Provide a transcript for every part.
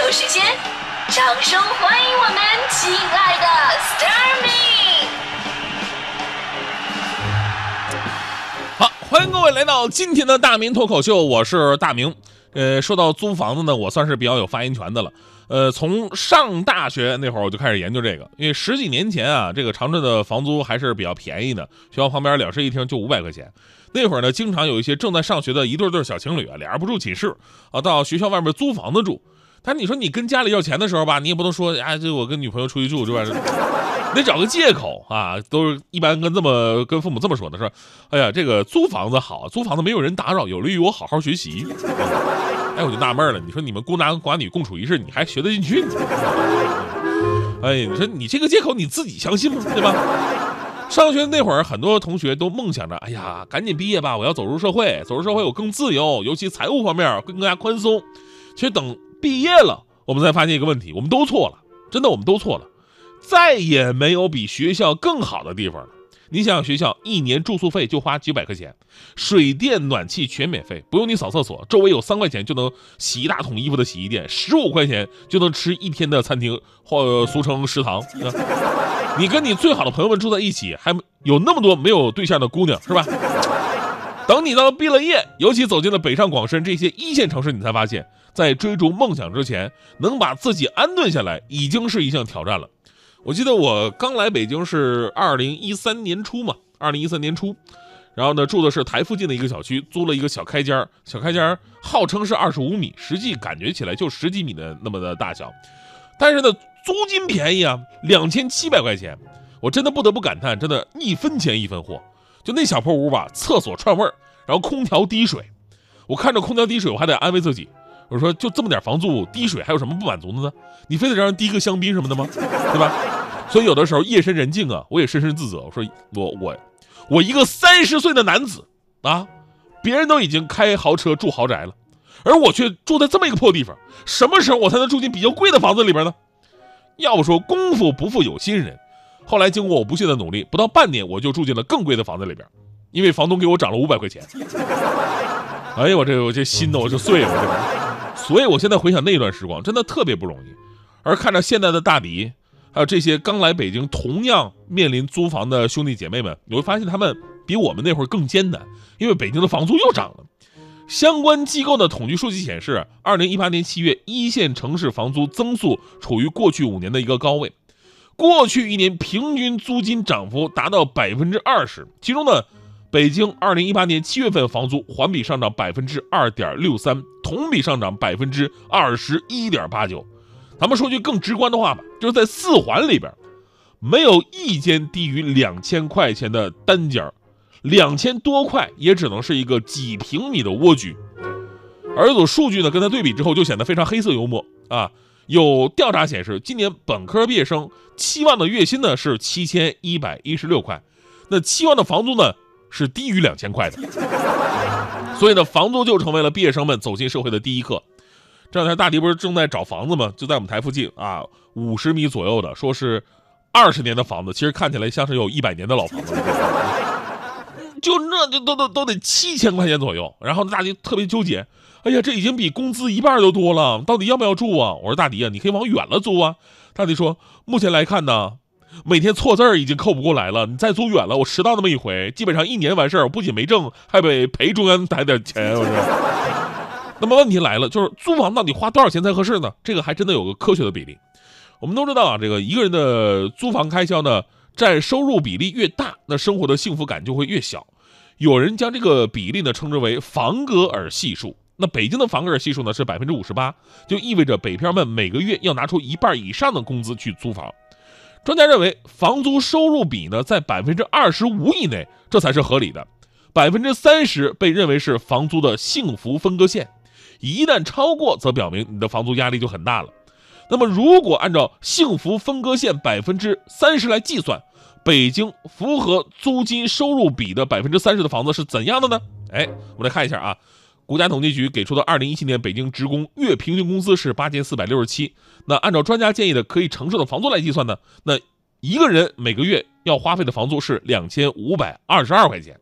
秀时间，掌声欢迎我们亲爱的 Starmy。好，欢迎各位来到今天的大明脱口秀，我是大明。呃，说到租房子呢，我算是比较有发言权的了。呃，从上大学那会儿我就开始研究这个，因为十几年前啊，这个长春的房租还是比较便宜的，学校旁边两室一厅就五百块钱。那会儿呢，经常有一些正在上学的一对对小情侣啊，俩人不住寝室啊，到学校外面租房子住。但你说你跟家里要钱的时候吧，你也不能说啊，这我跟女朋友出去住是吧？得找个借口啊，都是一般跟这么跟父母这么说的，说，哎呀，这个租房子好，租房子没有人打扰，有利于我好好学习。哎，我就纳闷了，你说你们孤男寡女共处一室，你还学得进去？哎，你说你这个借口你自己相信吗？对吧？上学那会儿，很多同学都梦想着，哎呀，赶紧毕业吧，我要走入社会，走入社会我更自由，尤其财务方面会更加宽松。其实等毕业了，我们才发现一个问题，我们都错了，真的我们都错了，再也没有比学校更好的地方了。你想想，学校一年住宿费就花几百块钱，水电暖气全免费，不用你扫厕所，周围有三块钱就能洗一大桶衣服的洗衣店，十五块钱就能吃一天的餐厅，或俗称食堂。你跟你最好的朋友们住在一起，还有那么多没有对象的姑娘，是吧？等你到毕了业，尤其走进了北上广深这些一线城市，你才发现，在追逐梦想之前，能把自己安顿下来，已经是一项挑战了。我记得我刚来北京是二零一三年初嘛，二零一三年初，然后呢住的是台附近的一个小区，租了一个小开间儿小开间儿号称是二十五米，实际感觉起来就十几米的那么的大小，但是呢租金便宜啊，两千七百块钱，我真的不得不感叹，真的一分钱一分货，就那小破屋吧，厕所串味儿，然后空调滴水，我看着空调滴水，我还得安慰自己。我说就这么点房租，滴水还有什么不满足的呢？你非得让人滴个香槟什么的吗？对吧？所以有的时候夜深人静啊，我也深深自责。我说我我我一个三十岁的男子啊，别人都已经开豪车住豪宅了，而我却住在这么一个破地方。什么时候我才能住进比较贵的房子里边呢？要不说功夫不负有心人，后来经过我不懈的努力，不到半年我就住进了更贵的房子里边，因为房东给我涨了五百块钱。哎呀，我这我这心呢我就碎了。所以，我现在回想那段时光，真的特别不容易。而看着现在的大迪，还有这些刚来北京同样面临租房的兄弟姐妹们，你会发现他们比我们那会儿更艰难，因为北京的房租又涨了。相关机构的统计数据显示，二零一八年七月，一线城市房租增速处于过去五年的一个高位，过去一年平均租金涨幅达到百分之二十，其中呢。北京二零一八年七月份房租环比上涨百分之二点六三，同比上涨百分之二十一点八九。咱们说句更直观的话吧，就是在四环里边，没有一间低于两千块钱的单间两千多块也只能是一个几平米的蜗居。而有数据呢，跟它对比之后，就显得非常黑色幽默啊。有调查显示，今年本科毕业生期望的月薪呢是七千一百一十六块，那期望的房租呢？是低于两千块的，所以呢，房租就成为了毕业生们走进社会的第一课。这两天大迪不是正在找房子吗？就在我们台附近啊，五十米左右的，说是二十年的房子，其实看起来像是有一百年的老房子。就那就都都都得七千块钱左右。然后大迪特别纠结，哎呀，这已经比工资一半都多了，到底要不要住啊？我说大迪啊，你可以往远了租啊。大迪说，目前来看呢。每天错字儿已经扣不过来了，你再租远了，我迟到那么一回，基本上一年完事儿，我不仅没挣，还得赔中央台点钱。我说，那么问题来了，就是租房到底花多少钱才合适呢？这个还真的有个科学的比例。我们都知道啊，这个一个人的租房开销呢，占收入比例越大，那生活的幸福感就会越小。有人将这个比例呢称之为房格尔系数。那北京的房格尔系数呢是百分之五十八，就意味着北漂们每个月要拿出一半以上的工资去租房。专家认为，房租收入比呢在百分之二十五以内，这才是合理的。百分之三十被认为是房租的幸福分割线，一旦超过，则表明你的房租压力就很大了。那么，如果按照幸福分割线百分之三十来计算，北京符合租金收入比的百分之三十的房子是怎样的呢？哎，我们来看一下啊。国家统计局给出的二零一七年北京职工月平均工资是八千四百六十七。那按照专家建议的可以承受的房租来计算呢？那一个人每个月要花费的房租是两千五百二十二块钱。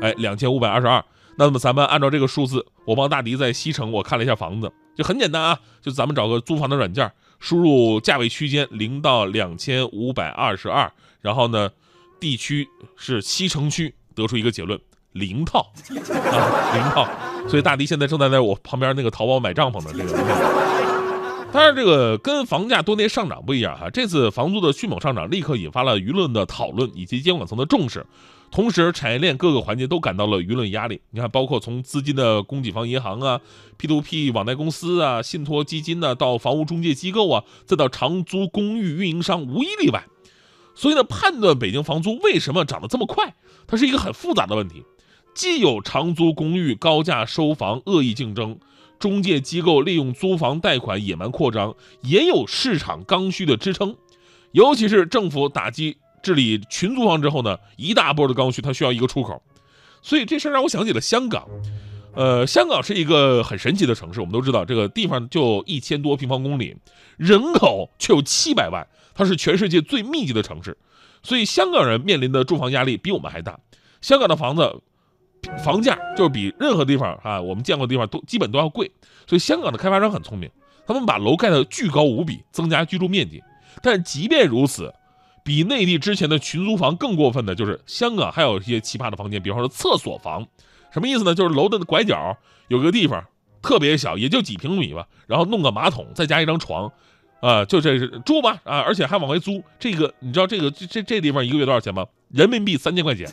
哎，两千五百二十二。那么咱们按照这个数字，我帮大迪在西城我看了一下房子，就很简单啊，就咱们找个租房的软件，输入价位区间零到两千五百二十二，然后呢，地区是西城区，得出一个结论：零套啊，零套。所以大迪现在正在在我旁边那个淘宝买帐篷的这个。当然，这个跟房价多年上涨不一样哈，这次房租的迅猛上涨，立刻引发了舆论的讨论以及监管层的重视，同时产业链各个环节都感到了舆论压力。你看，包括从资金的供给方银行啊、P2P 网贷公司啊、信托基金呢，到房屋中介机构啊，再到长租公寓运营商，无一例外。所以呢，判断北京房租为什么涨得这么快，它是一个很复杂的问题，既有长租公寓高价收房、恶意竞争。中介机构利用租房贷款野蛮扩张，也有市场刚需的支撑，尤其是政府打击治理群租房之后呢，一大波的刚需它需要一个出口，所以这事儿让我想起了香港。呃，香港是一个很神奇的城市，我们都知道这个地方就一千多平方公里，人口却有七百万，它是全世界最密集的城市，所以香港人面临的住房压力比我们还大。香港的房子。房价就是比任何地方啊，我们见过的地方都基本都要贵，所以香港的开发商很聪明，他们把楼盖得巨高无比，增加居住面积。但即便如此，比内地之前的群租房更过分的就是香港还有一些奇葩的房间，比方说厕所房，什么意思呢？就是楼的拐角有个地方特别小，也就几平米吧，然后弄个马桶，再加一张床，啊，就这是住吧啊，而且还往外租。这个你知道这个这这这地方一个月多少钱吗？人民币三千块钱。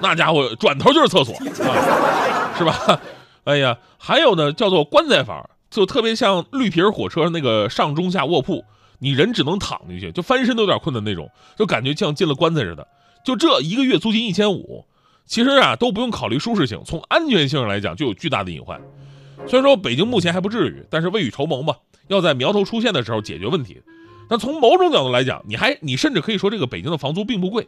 那家伙转头就是厕所，啊，是吧？哎呀，还有呢，叫做棺材房，就特别像绿皮火车那个上中下卧铺，你人只能躺进去，就翻身都有点困难那种，就感觉像进了棺材似的。就这一个月租金一千五，其实啊都不用考虑舒适性，从安全性上来讲就有巨大的隐患。虽然说北京目前还不至于，但是未雨绸缪嘛，要在苗头出现的时候解决问题。那从某种角度来讲，你还你甚至可以说这个北京的房租并不贵。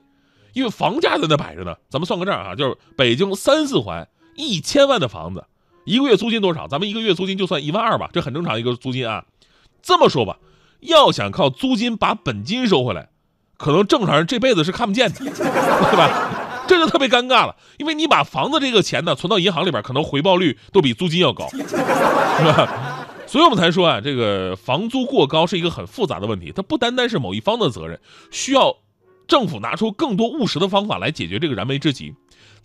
因为房价在那摆着呢，咱们算个账啊，就是北京三四环一千万的房子，一个月租金多少？咱们一个月租金就算一万二吧，这很正常一个租金啊。这么说吧，要想靠租金把本金收回来，可能正常人这辈子是看不见的，对吧？这就特别尴尬了，因为你把房子这个钱呢存到银行里边，可能回报率都比租金要高，是吧？所以我们才说啊，这个房租过高是一个很复杂的问题，它不单单是某一方的责任，需要。政府拿出更多务实的方法来解决这个燃眉之急，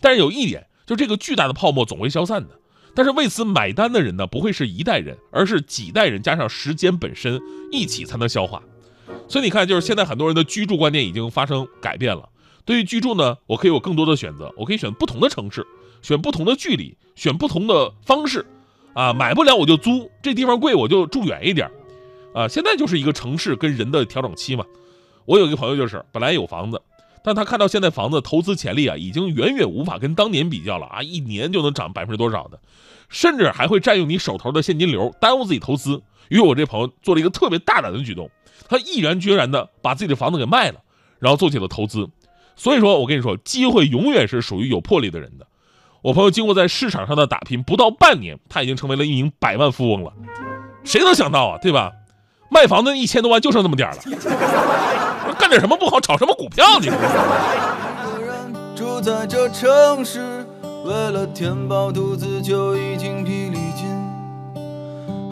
但是有一点，就这个巨大的泡沫总会消散的。但是为此买单的人呢，不会是一代人，而是几代人加上时间本身一起才能消化。所以你看，就是现在很多人的居住观念已经发生改变了。对于居住呢，我可以有更多的选择，我可以选不同的城市，选不同的距离，选不同的方式。啊，买不了我就租，这地方贵我就住远一点。啊，现在就是一个城市跟人的调整期嘛。我有一个朋友，就是本来有房子，但他看到现在房子投资潜力啊，已经远远无法跟当年比较了啊，一年就能涨百分之多少的，甚至还会占用你手头的现金流，耽误自己投资。于是我这朋友做了一个特别大胆的举动，他毅然决然的把自己的房子给卖了，然后做起了投资。所以说我跟你说，机会永远是属于有魄力的人的。我朋友经过在市场上的打拼，不到半年，他已经成为了一名百万富翁了。谁能想到啊，对吧？卖房子一千多万就剩那么点了。干点什么不好，炒什么股票你？住在这城市，为了填饱肚子就已经疲力尽，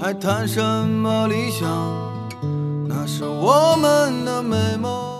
还谈什么理想？那是我们的美梦。